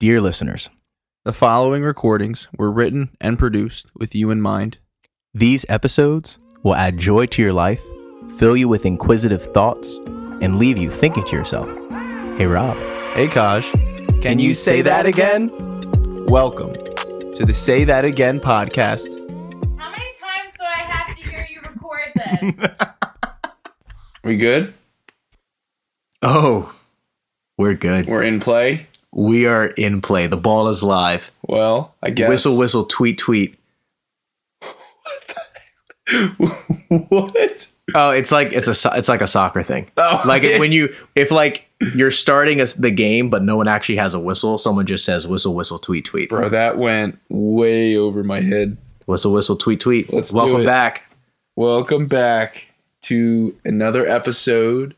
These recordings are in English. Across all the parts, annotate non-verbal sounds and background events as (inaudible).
Dear listeners, The following recordings were written and produced with you in mind. these episodes will add joy to your life, fill you with inquisitive thoughts, and leave you thinking to yourself, Hey Rob, Hey, Kaj. Can, you say that again? Welcome to the Say That Again podcast. How many times do I have to hear you record this? (laughs) We good? oh, we're good. We're in play? We are in play. The ball is live. Well, I guess. Whistle, whistle, tweet, tweet. (laughs) what? Oh, it's like it's a it's like a soccer thing. Oh, like it- when you if like you're starting a, the game, but no one actually has a whistle. Someone just says whistle, whistle, tweet, tweet. Bro, that went way over my head. Whistle, whistle, tweet, tweet. Let's do Welcome back. Welcome back to another episode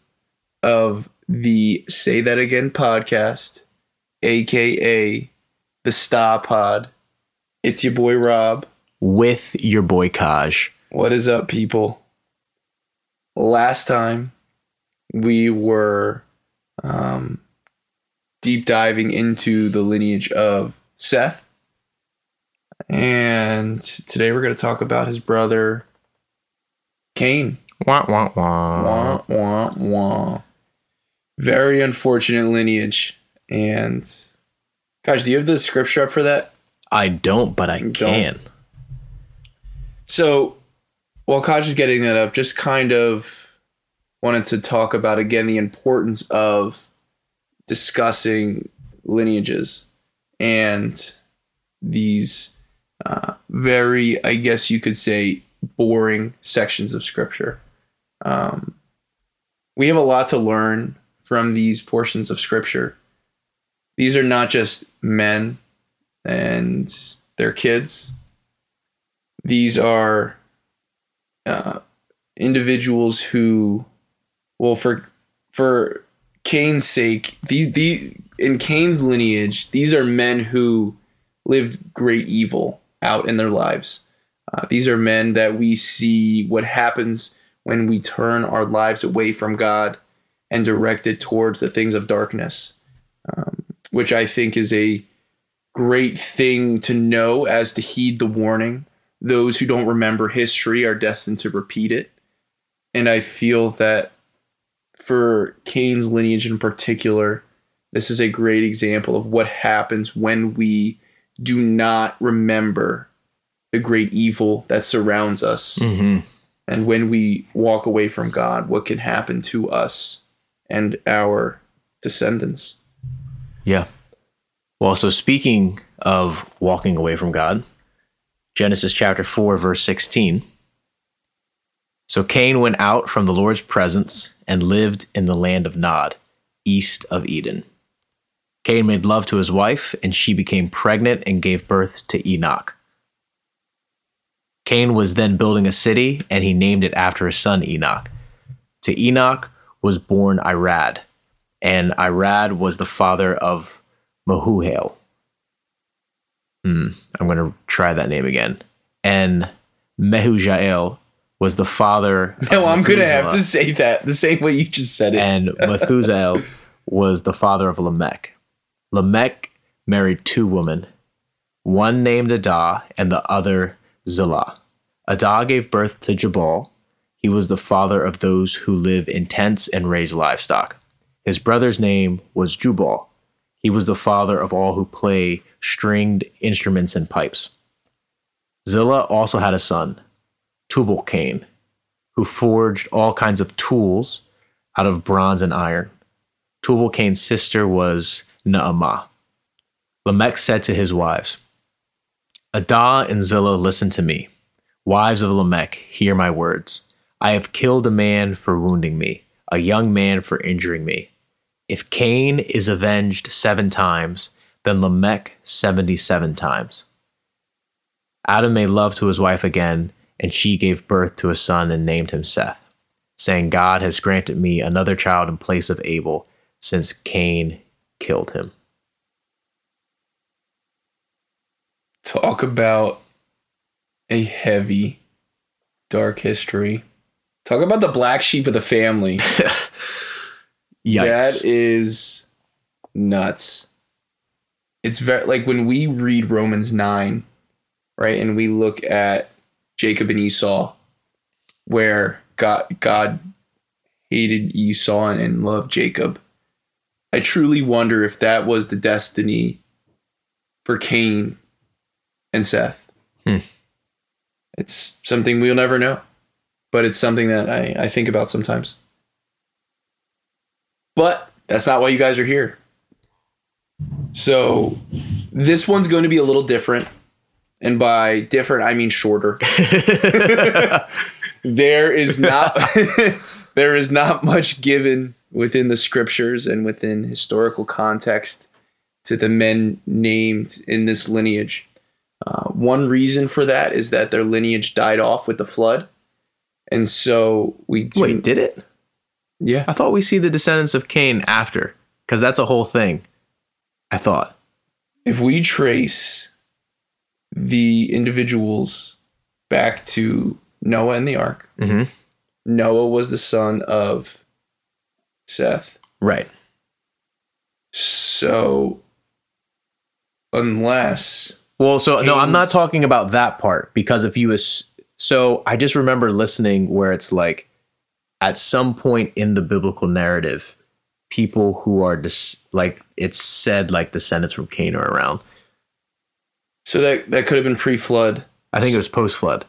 of the Say That Again podcast, aka the Star Pod. It's your boy Rob. with your boy Kaj. What is up, people? Last time we were um, deep diving into the lineage of Seth. And today we're going to talk about his brother Cain. Wah, wah, wah. Wah, wah, wah. Very unfortunate lineage. And gosh, do you have the scripture up for that? I don't, but I Don't. can. So while Kaj is getting that up, just kind of wanted to talk about again the importance of discussing lineages and these uh, very, I guess you could say, boring sections of scripture. Um, we have a lot to learn from these portions of scripture. These are not just men and their kids these are uh, individuals who, well, for for Cain's sake, these these in Cain's lineage, these are men who lived great evil out in their lives. Uh, these are men that we see what happens when we turn our lives away from God and direct it towards the things of darkness, um, which I think is a great thing to know as to heed the warning those who don't remember history are destined to repeat it. And I feel that for Cain's lineage in particular, this is a great example of what happens when we do not remember the great evil that surrounds us. Mm-hmm. And when we walk away from God, what can happen to us and our descendants. Yeah. Well, so speaking of walking away from God, Genesis chapter 4, verse 16. So Cain went out from the Lord's presence and lived in the land of Nod, east of Eden. Cain made love to his wife, and she became pregnant and gave birth to Enoch. Cain was then building a city, and he named it after his son Enoch. To Enoch was born Irad, and Irad was the father of Mahuhael. Hmm, I'm going to try that name again. And Mehujael was the father. of No, I'm going to have to say that the same way you just said it. And (laughs) Methuselah was the father of Lamech. Lamech married two women, one named Adah and the other Zillah. Adah gave birth to Jabal. He was the father of those who live in tents and raise livestock. His brother's name was Jubal. He was the father of all who play stringed instruments and pipes. Zillah also had a son, Tubal Cain, who forged all kinds of tools out of bronze and iron. Tubal Cain's sister was Naamah. Lamech said to his wives, Adah and Zillah, listen to me. Wives of Lamech, hear my words. I have killed a man for wounding me, a young man for injuring me. If Cain is avenged seven times, then Lamech 77 times. Adam made love to his wife again, and she gave birth to a son and named him Seth, saying, God has granted me another child in place of Abel, since Cain killed him. Talk about a heavy, dark history. Talk about the black sheep of the family. (laughs) Yikes. That is nuts. it's very like when we read Romans 9, right? And we look at Jacob and Esau where God God hated Esau and, loved Jacob. I truly wonder if that was the destiny for Cain and Seth. Hmm. It's something we'll never know, but it's something that I, I think about sometimes. But that's not why you guys are here. So this one's going to be a little different. And by different, I mean shorter. (laughs) (laughs) there is not (laughs) there is not much given within the scriptures and within historical context to the men named in this lineage. Uh, one reason for that is that their lineage died off with the flood, and so we do, Wait, did it? Yeah I thought we see the descendants of Cain after, because that's a whole thing. I thought. if we trace the individuals back to Noah and the ark, Mm-hmm. Noah was the son of Seth. Right. So, unless Well, so no, I'm not talking about that part because if you was so I just remember listening where it's like at some point in the biblical narrative, people who are dis- like it's said like descendants from Cain are around. so that that could have been pre-flood. I think it was post flood.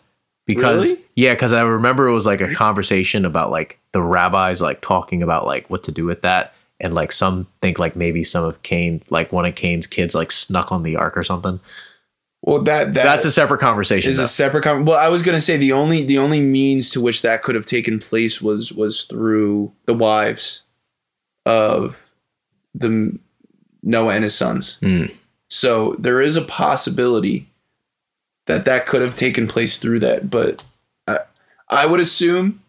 Because Really? yeah, because I remember it was like a conversation about like the rabbis like talking about like what to do with that. And like some think like maybe some of Cain, like one of Cain's kids like snuck on the ark or something. Well, that, that That's a separate conversation. is though. a separate. Con- well, I was gonna say the only the only means to which that could have taken place was was through the wives of the Noah and his sons. Hmm. So there is a possibility that that could have taken place through that, but I, I would assume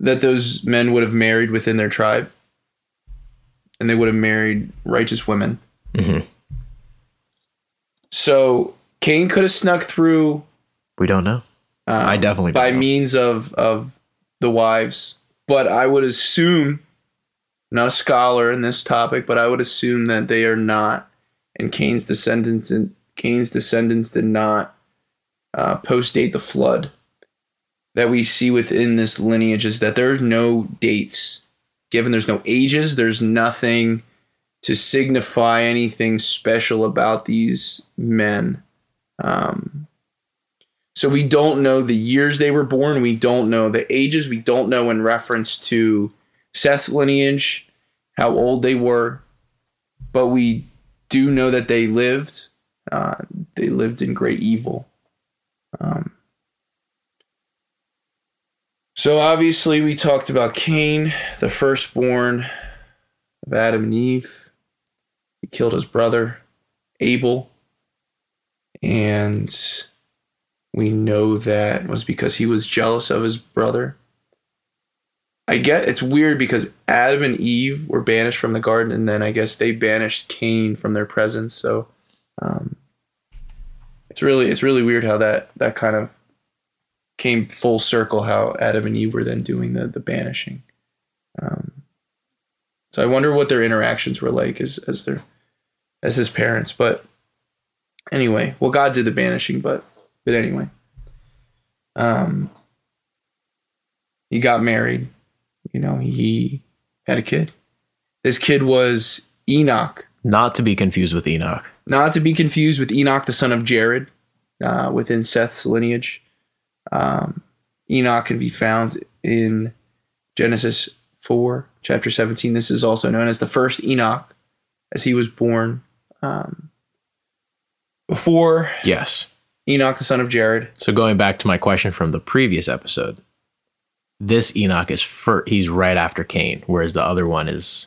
that those men would have married within their tribe, and they would have married righteous women. Mhm. So Cain could have snuck through We don't know. um, I definitely don't by know. means of of the wives, but I would assume, not a scholar in this topic, but I would assume that they are not, and Cain's descendants and Cain's descendants did not uh, post date the flood that we see within this lineage is that there's no dates given there's no ages there's nothing to signify anything special about these men um, so we don't know the years they were born. We don't know the ages. We don't know in reference to Seth's lineage, how old they were. But we do know that they lived. Uh, they lived in great evil. Um, so obviously, we talked about Cain, the firstborn of Adam and Eve. He killed his brother, Abel. And we know that was because he was jealous of his brother. I get it's weird because Adam and Eve were banished from the garden, and then I guess they banished Cain from their presence. So, um, it's really it's really weird how that that kind of came full circle. How Adam and Eve were then doing the the banishing. Um, so I wonder what their interactions were like as as their as his parents. But anyway, well, God did the banishing, but but anyway, um, he got married. You know, he had a kid. This kid was Enoch, Not to be confused with Enoch. not to be confused with Enoch, the son of Jared, uh, within Seth's lineage. Um, Enoch can be found in Genesis 4, chapter 17. This is also known as the first Enoch, as he was born um, before Yes. Enoch, the son of Jared. So going back to my question from the previous episode, this Enoch is fir- he's right after Cain, whereas the other one is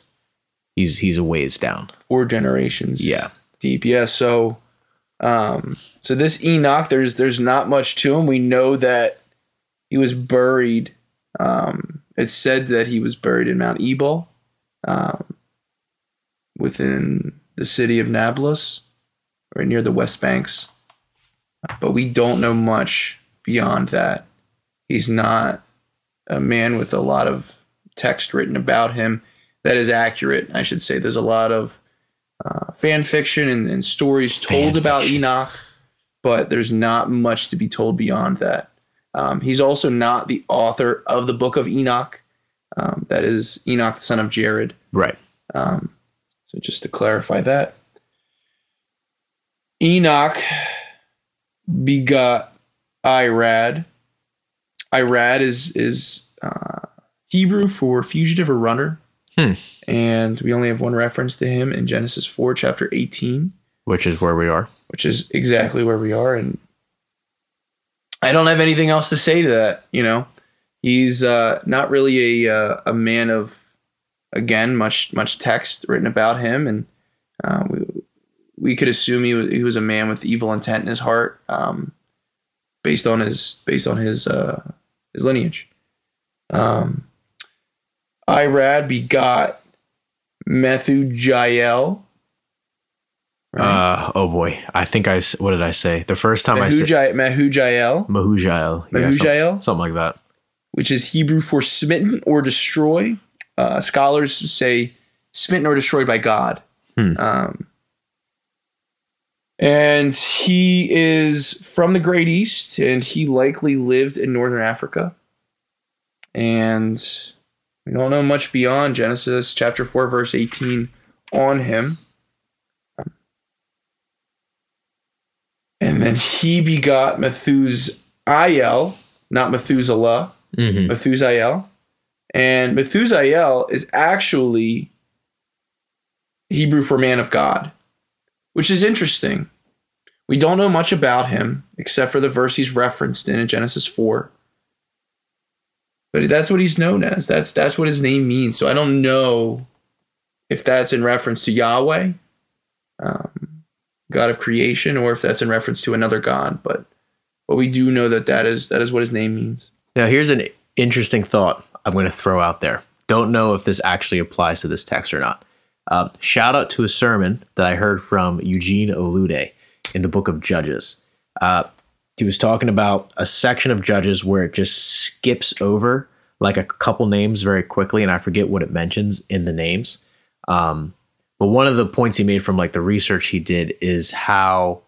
he's he's a ways down. four generations Yeah. deep yeah so um so this enoch there's there's not much to him we know that he was buried um it's said that he was buried in mount ebal um within the city of nablus or near the west banks but we don't know much beyond that he's not a man with a lot of text written about him that is accurate i should say there's a lot of uh, fan fiction and, and stories told Fan about fiction. Enoch, but there's not much to be told beyond that. Um, he's also not the author of the book of Enoch. Um, that is Enoch, the son of Jared. Right. Um, so just to clarify that, Enoch begot Irad. Irad is is uh, Hebrew for fugitive or runner, Hmm. and we only have one reference to him in Genesis four, chapter eighteen, Which is where we are. which is exactly where we are. And I don't have anything else to say to that. You know, he's uh, not really a uh, a man of again much much text written about him, and uh, we we could assume he was he was a man with evil intent in his heart, um, based on his based on his uh, his lineage. Um, Irad begot Methujael. Uh oh boy. I think I what did I say? The first time I said Mehujael, Mehujael, Mahujael. Yeah, Mehujael? some- something like that. which is Hebrew for smitten or destroy. Uh, scholars say smitten or destroyed by God. Hmm. Um, and he is from the Great East, and he likely lived in Northern Africa. And we don't know much beyond Genesis chapter 4, verse 18 on him. And then he begot Methusael, not Methuselah, Mm-hmm. Methusael. And Methusael is actually Hebrew for man of God, which is interesting. We don't know much about him except for the verse he's referenced in in Genesis 4. But that's what he's known as. That's that's what his name means. So I don't know if that's in reference to Yahweh, um, God of creation, or if that's in reference to another God. But but we do know that that is that is what his name means. Now, here's an interesting thought I'm going to throw out there. Don't know if this actually applies to this text or not. Um, shout out to a sermon that I heard from Eugene Olude in the book of Judges. Uh, he was talking about a section of Judges where it just skips over like a couple names very quickly, and I forget what it mentions in the names. Um, but one of the points he made from like the research he did is how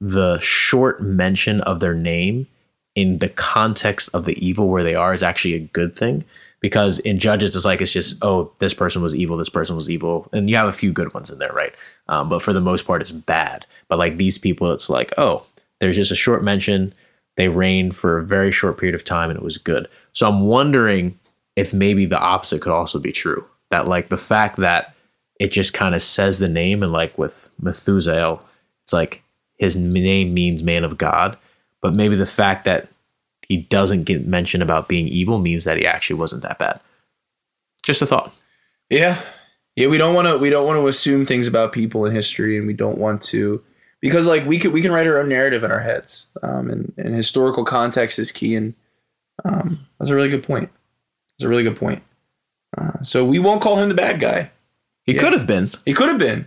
the short mention of their name in the context of the evil where they are is actually a good thing. Because in judges it's like it's just oh this person was evil this person was evil. And you have a few good ones in there right? Um, but for the most part it's bad. But like these people it's like oh there's just a short mention. They reigned for a very short period of time and it was good. So i'm wondering if maybe the opposite could also be true. That like the fact that it just kind of says the name and like with methusael it's like his name means man of god but maybe the fact that he doesn't get mentioned about being evil means that he actually wasn't that bad. Just a thought. Yeah. Yeah, we don't want to we don't want to assume things about people in history and we don't want to because like we could we can write our own narrative in our heads. Um and, and historical context is key and um that's a really good point. That's a really good point. Uh, so we won't call him the bad guy. He Yeah. could have been. He could have been.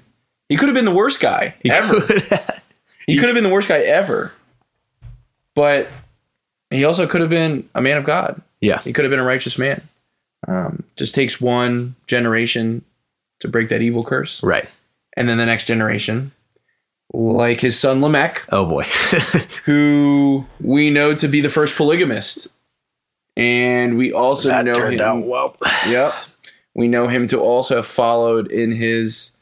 He could have been the worst guy He ever. could. He could have been the worst guy ever. But he also could have been a man of God. yeah. He could have been a righteous man. Um, just takes one generation to break that evil curse, Right. and then the next generation, like his son Lamech, Oh boy. (laughs) who we know to be the first polygamist, and we also know him. well. Yep, we know him to also have followed in his,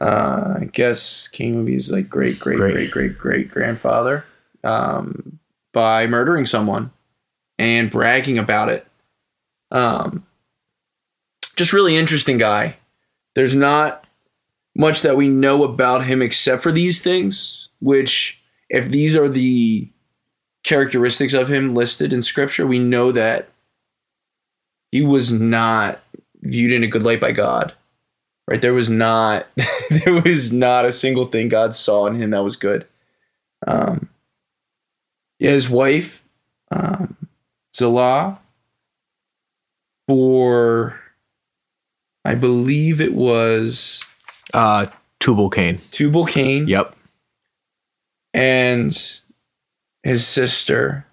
uh, I guess King be his like great great Great. great great great grandfather, um, by murdering someone and bragging about it. Um, just really interesting guy. There's not much that we know about him except for these things, which if these are the characteristics of him listed in scripture, we know that he was not viewed in a good light by God. Right? There was not (laughs) there was not a single thing God saw in him that was good. Um yeah, his wife, um, Zillah, for I believe it was Uh, Tubal Cain. Tubal Cain Yep. and his sister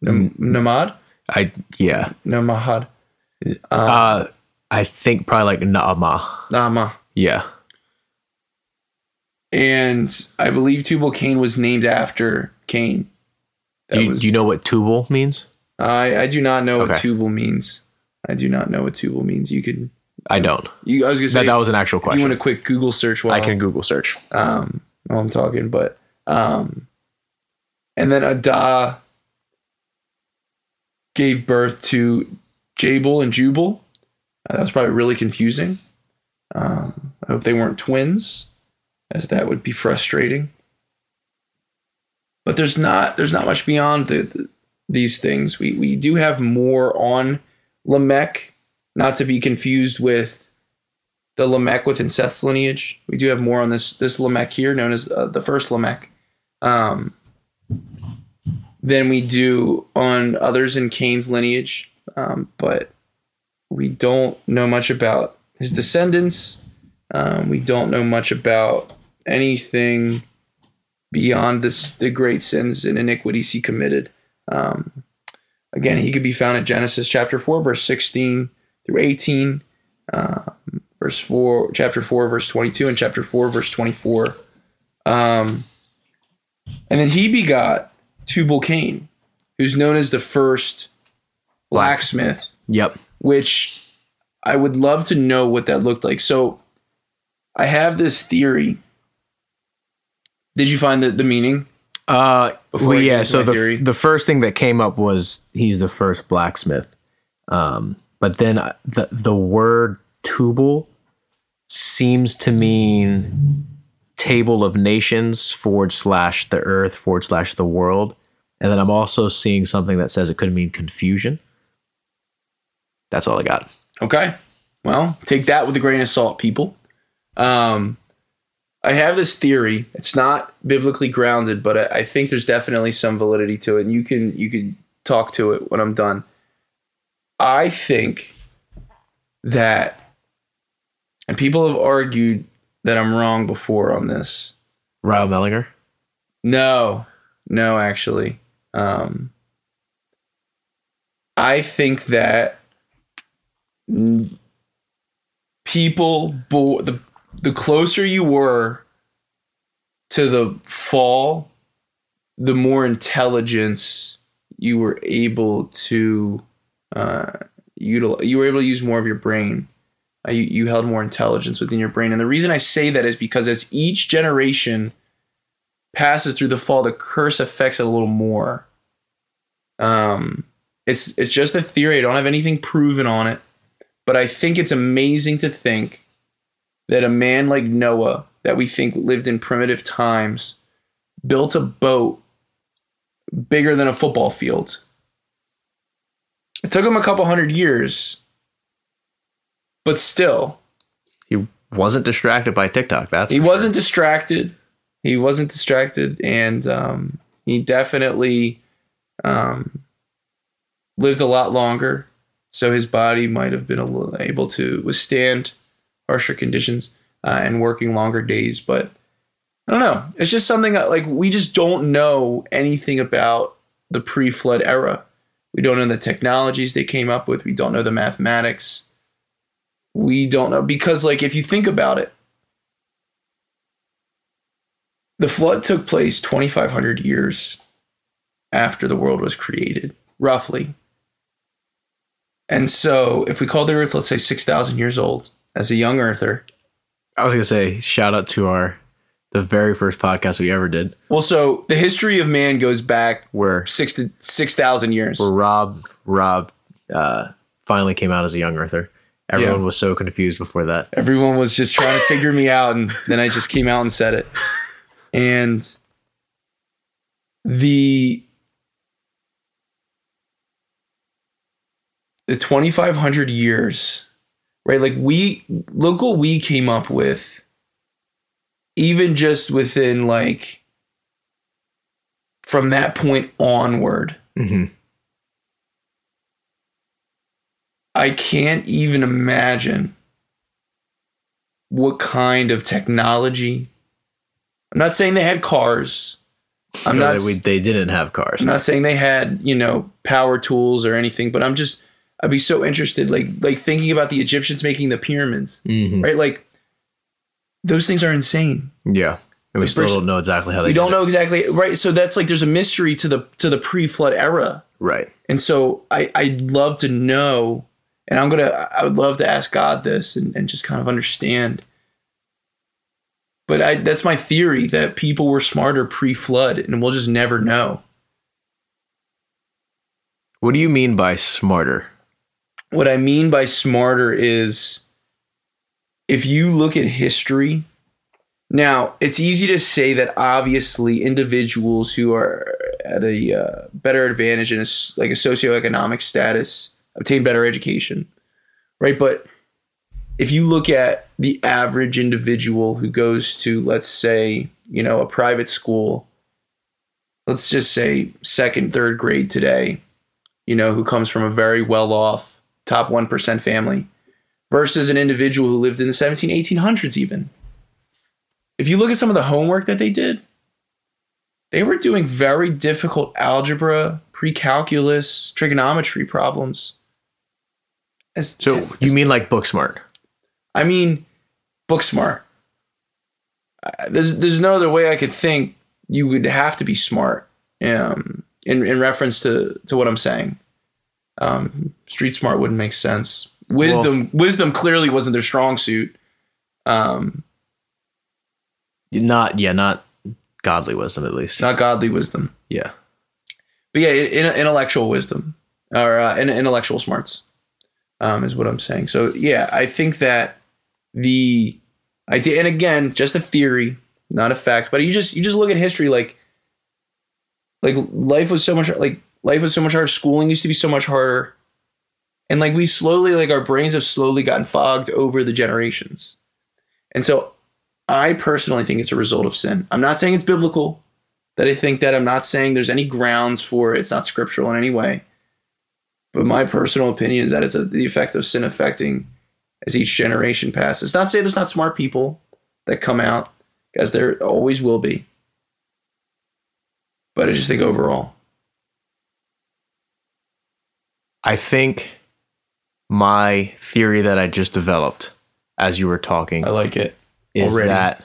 Nam- Namad. I yeah. Namahad. Uh, Uh, I think probably like Naama. Nama. Yeah. and I believe Tubal Cain was named after Cain. Do you, do you know what tubal means? I I do not know what Okay. Tubal means. I do not know what Tubal means. You could I don't. you I was gonna say That, that was an actual if you question. want a quick Google search while I can Google search. um while I'm talking, but um and then Adah gave birth to Jabal and Jubal. Uh, that was probably really confusing. Um, I hope they weren't twins, as that would be frustrating. But there's not there's not much beyond the, the- these things. We we do have more on Lamech, not to be confused with the Lamech within Seth's lineage. We do have more on this this Lamech here, known as uh, the first Lamech, um, than we do on others in Cain's lineage. Um, but we don't know much about his descendants. Um, we don't know much about anything beyond this the great sins and iniquities he committed. Um, again, he could be found at Genesis chapter four, verse sixteen through eighteen verse 4 chapter 4 verse 22 and chapter 4 verse 24 um and then he begot tubal cain who's known as the first blacksmith Yep. Which i would love to know what that looked like so i have this theory did you find the, the meaning Uh, well, yeah. So the theory. the first thing that came up was he's the first blacksmith. Um, but then uh, the the word tubal seems to mean table of nations forward slash the earth forward slash the world, and then I'm also seeing something that says it could mean confusion. That's all I got. Okay. Well, take that with a grain of salt, people. Um, I have this theory. It's not biblically grounded, but I, I think there's definitely some validity to it. And you can you can talk to it when I'm done. I think that, and people have argued that I'm wrong before on this. Ryle Mellinger. No, no, actually. Um, I think that people, bo- the the closer you were to the fall, the more intelligence you were able to uh, utilize. You were able to use more of your brain. Uh, you, you held more intelligence within your brain, and the reason I say that is because as each generation passes through the fall, the curse affects it a little more. Um, it's it's just a theory. I don't have anything proven on it, but I think it's amazing to think that a man like Noah, that we think lived in primitive times, built a boat bigger than a football field. It took him a couple hundred years, but still, He wasn't distracted by TikTok. That's he wasn't distracted. He wasn't distracted, and um, he definitely um, lived a lot longer. So his body might have been able to withstand harsher conditions uh, and working longer days. But I don't know. It's just something that, like we just don't know anything about the pre-flood era. We don't know the technologies they came up with. We don't know the mathematics. We don't know because, like, if you think about it, the flood took place 2,500 years after the world was created, roughly. And so, if we call the Earth, let's say 6,000 years old, as a young Earther, I was gonna say shout out to our the very first podcast we ever did, well, so the history of man goes back where six to 6,000 years. where Rob Rob uh, finally came out as a young Earther. Everyone Yeah. was so confused before that. Everyone was just trying to (laughs) figure me out, and then I just came out and said it. And the the 2500 years right like we look what we came up with even just within like from that point onward mm-hmm. I can't even imagine what kind of technology. I'm not saying they had cars. I'm No, not. they, we, they didn't have cars. I'm not saying they had you know power tools or anything. But I'm just. I'd be so interested, like like thinking about the Egyptians making the pyramids, Mhm. right? Like those things are insane. Yeah, And we still don't know exactly how they we don't it. know exactly right. So that's like there's a mystery to the to the pre-flood era. Right. And so I, I'd love to know, and I'm gonna I would love to ask God this and, and just kind of understand. But I that's my theory that people were smarter pre-flood and we'll just never know. What do you mean by smarter? What I mean by smarter is if you look at history, now it's easy to say that obviously individuals who are at a uh, better advantage in a, like a socioeconomic status obtain better education, right? But if you look at the average individual who goes to, let's say, you know, a private school, let's just say second, third grade today, you know, who comes from a very well off top 1% family versus an individual who lived in the 17, 1800s, even. If you look at some of the homework that they did, they were doing very difficult algebra, pre calculus, trigonometry problems. As, So you mean like book smart? I mean, book smart. There's there's no other way I could think you would have to be smart. Um, in in reference to to what I'm saying, um, street smart wouldn't make sense. Wisdom wisdom clearly wasn't their strong suit. Um, Not yeah, not godly wisdom at least. not godly wisdom, yeah. but yeah, in, intellectual wisdom or uh, in- intellectual smarts um, is what I'm saying. So yeah, I think that the idea, and again, just a theory, not a fact, but you just you just look at history, like like life was so much like life was so much harder. Schooling used to be so much harder, and like we slowly like our brains have slowly gotten fogged over the generations, and so I personally think it's a result of sin. I'm not saying it's biblical. That I think that I'm not saying there's any grounds for it. It's not scriptural in any way. But my personal opinion is that it's a, the effect of sin affecting as each generation passes. Not to say there's not smart people that come out, as there always will be. But I just think overall, I think my theory that I just developed as you were talking I like it. is already. that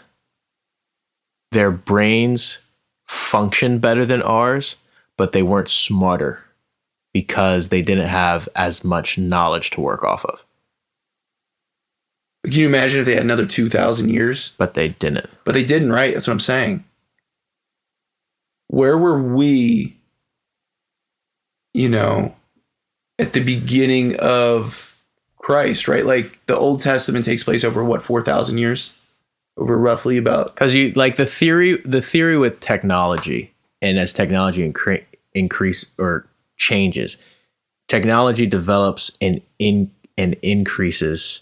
their brains function better than ours, but they weren't smarter because they didn't have as much knowledge to work off of. Can you imagine if they had another 2,000 years? But they didn't. But they didn't, right? That's what I'm saying. Where were we, you know, at the beginning of Christ, right? Like the Old Testament takes place over what, 4,000 years? Over roughly about, Because you like the theory, the theory with technology, and as technology incre- increase or changes, technology develops and in and increases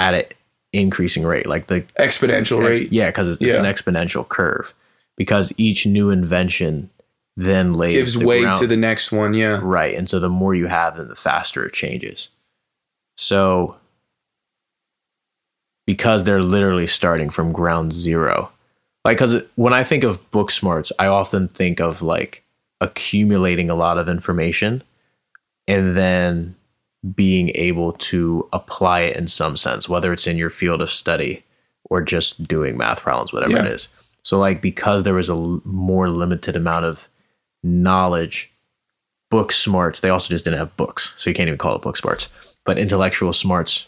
at an increasing rate. Like the exponential rate. Yeah, because it's, it's Yeah. an exponential curve. Because each new invention then lays Gives way ground- to the next one. Yeah. right, and so the more you have, then the faster it changes. So, because they're literally starting from ground zero, like because when I think of book smarts, I often think of like accumulating a lot of information and then being able to apply it in some sense, whether it's in your field of study or just doing math problems, whatever it Yeah. is. So, like, because there was a l- more limited amount of knowledge, book smarts, they also just didn't have books. So, you can't even call it book smarts. But intellectual smarts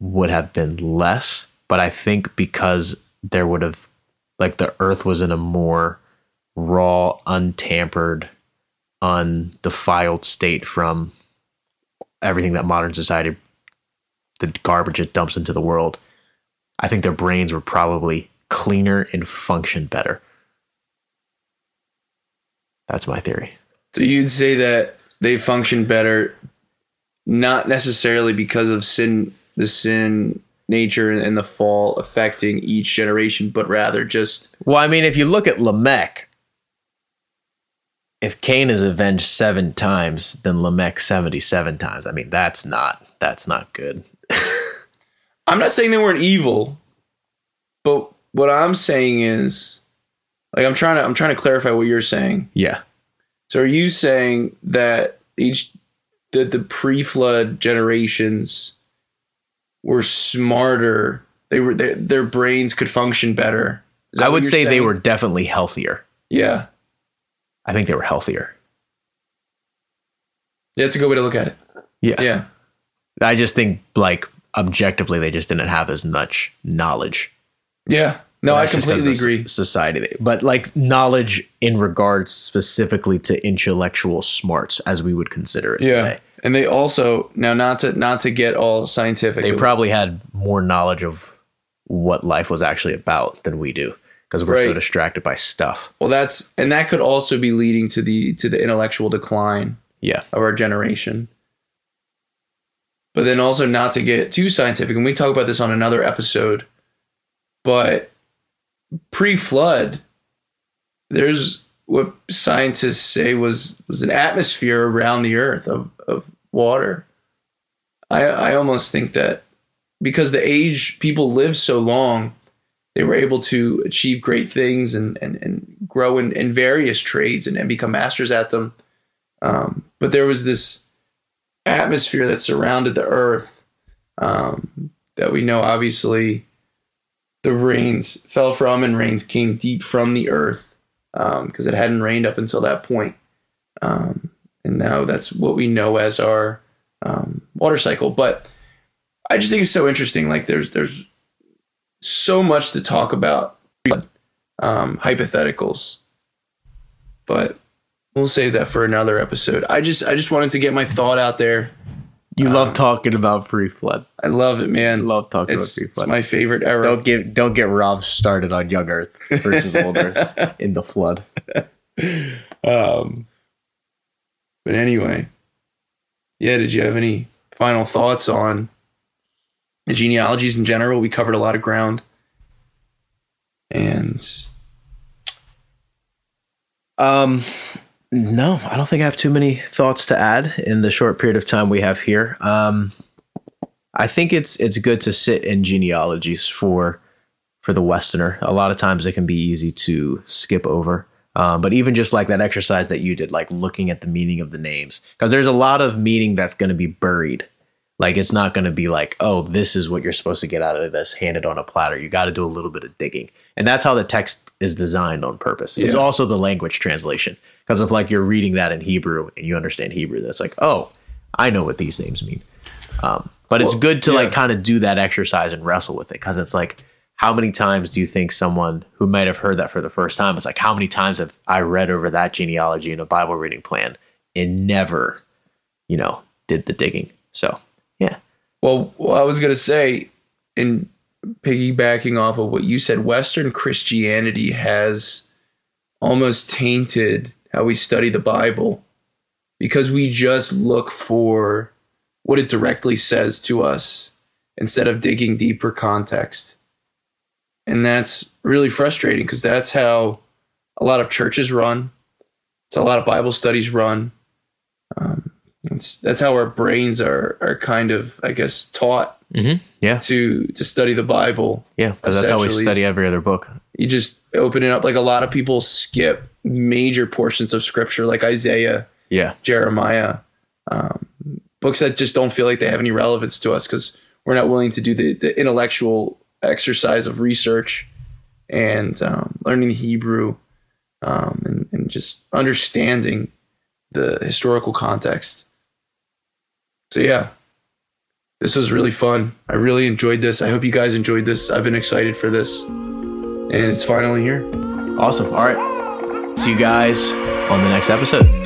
would have been less. But I think because there would have, like, the earth was in a more raw, untampered, undefiled state from everything that modern society, the garbage it dumps into the world. I think their brains were probably cleaner and function better. That's my theory. So you'd say that they function better, not necessarily because of sin, the sin nature and the fall affecting each generation, but rather just Well, I mean, if you look at Lamech, if Cain is avenged seven times, then Lamech seventy-seven times. I mean, that's not that's not good. (laughs) I'm not saying they weren't evil, but what I'm saying is like I'm trying to I'm trying to clarify what you're saying. Yeah. So are you saying that each that the pre-flood generations were smarter? They were their, their brains could function better I would say they were definitely healthier. Yeah. I think they were healthier. Yeah, that's a good way to look at it. Yeah. Yeah. I just think like objectively they just didn't have as much knowledge. Yeah. No, I That's just 'cause completely agree. Society, but like knowledge in regards specifically to intellectual smarts, as we would consider it Yeah. today. And they also now not to not to get all scientific. They probably had more knowledge of what life was actually about than we do because we're so distracted by stuff. well, that's and that could also be leading to the to the intellectual decline Yeah. of our generation. But then also not to get too scientific, and we talk about this on another episode. But pre-flood, there's what scientists say was was an atmosphere around the earth of, of water. I I almost think that because the age people lived so long, they were able to achieve great things and and, and grow in, in various trades and, and become masters at them. Um, but there was this atmosphere that surrounded the earth um, that we know obviously the rains fell from and rains came deep from the earth because it hadn't rained up until that point. Um, and now that's what we know as our um, water cycle. But I just think it's so interesting. Like there's there's so much to talk about um, hypotheticals, but we'll save that for another episode. I just I just wanted to get my thought out there. You Um, love talking about pre-flood. I love it, man. Love talking it's, about pre-flood. it's my favorite era. don't get don't get Rob started on young Earth versus old Earth (laughs) in the flood. Um, but anyway, yeah. Did you have any final thoughts on the genealogies in general? We covered a lot of ground, and Um, no, I don't think I have too many thoughts to add in the short period of time we have here. Um, I think it's it's good to sit in genealogies for for the Westerner. A lot of times it can be easy to skip over. Um, but even just like that exercise that you did, like looking at the meaning of the names, because there's a lot of meaning that's going to be buried. Like it's not going to be like, oh, this is what you're supposed to get out of this handed on a platter. You got to do a little bit of digging, and that's how the text is designed on purpose. It's Yeah. also the language translation because if like you're reading that in Hebrew and you understand Hebrew, that's like, oh, I know what these names mean. Um, but it's good to yeah. like kind of do that exercise and wrestle with it because it's like, how many times do you think someone who might have heard that for the first time is like, how many times have I read over that genealogy in a Bible reading plan and never, you know, did the digging? So, yeah. well, well, I was gonna say, in piggybacking off of what you said, Western Christianity has almost tainted how we study the Bible because we just look for what it directly says to us instead of digging deeper context. And that's really frustrating because that's how a lot of churches run. It's a lot of Bible studies run. It's, that's how our brains are are kind of, I guess, taught Mm-hmm. Yeah. to to study the Bible. Yeah. Because that's how we study every other book. You just open it up. Like a lot of people skip major portions of scripture, like Isaiah, Yeah. Jeremiah, um, books that just don't feel like they have any relevance to us because we're not willing to do the, the intellectual exercise of research and um, learning the Hebrew um, and, and just understanding the historical context. So, yeah, this was really fun. I really enjoyed this. I hope you guys enjoyed this. I've been excited for this, and it's finally here. Awesome. All right. See you guys on the next episode.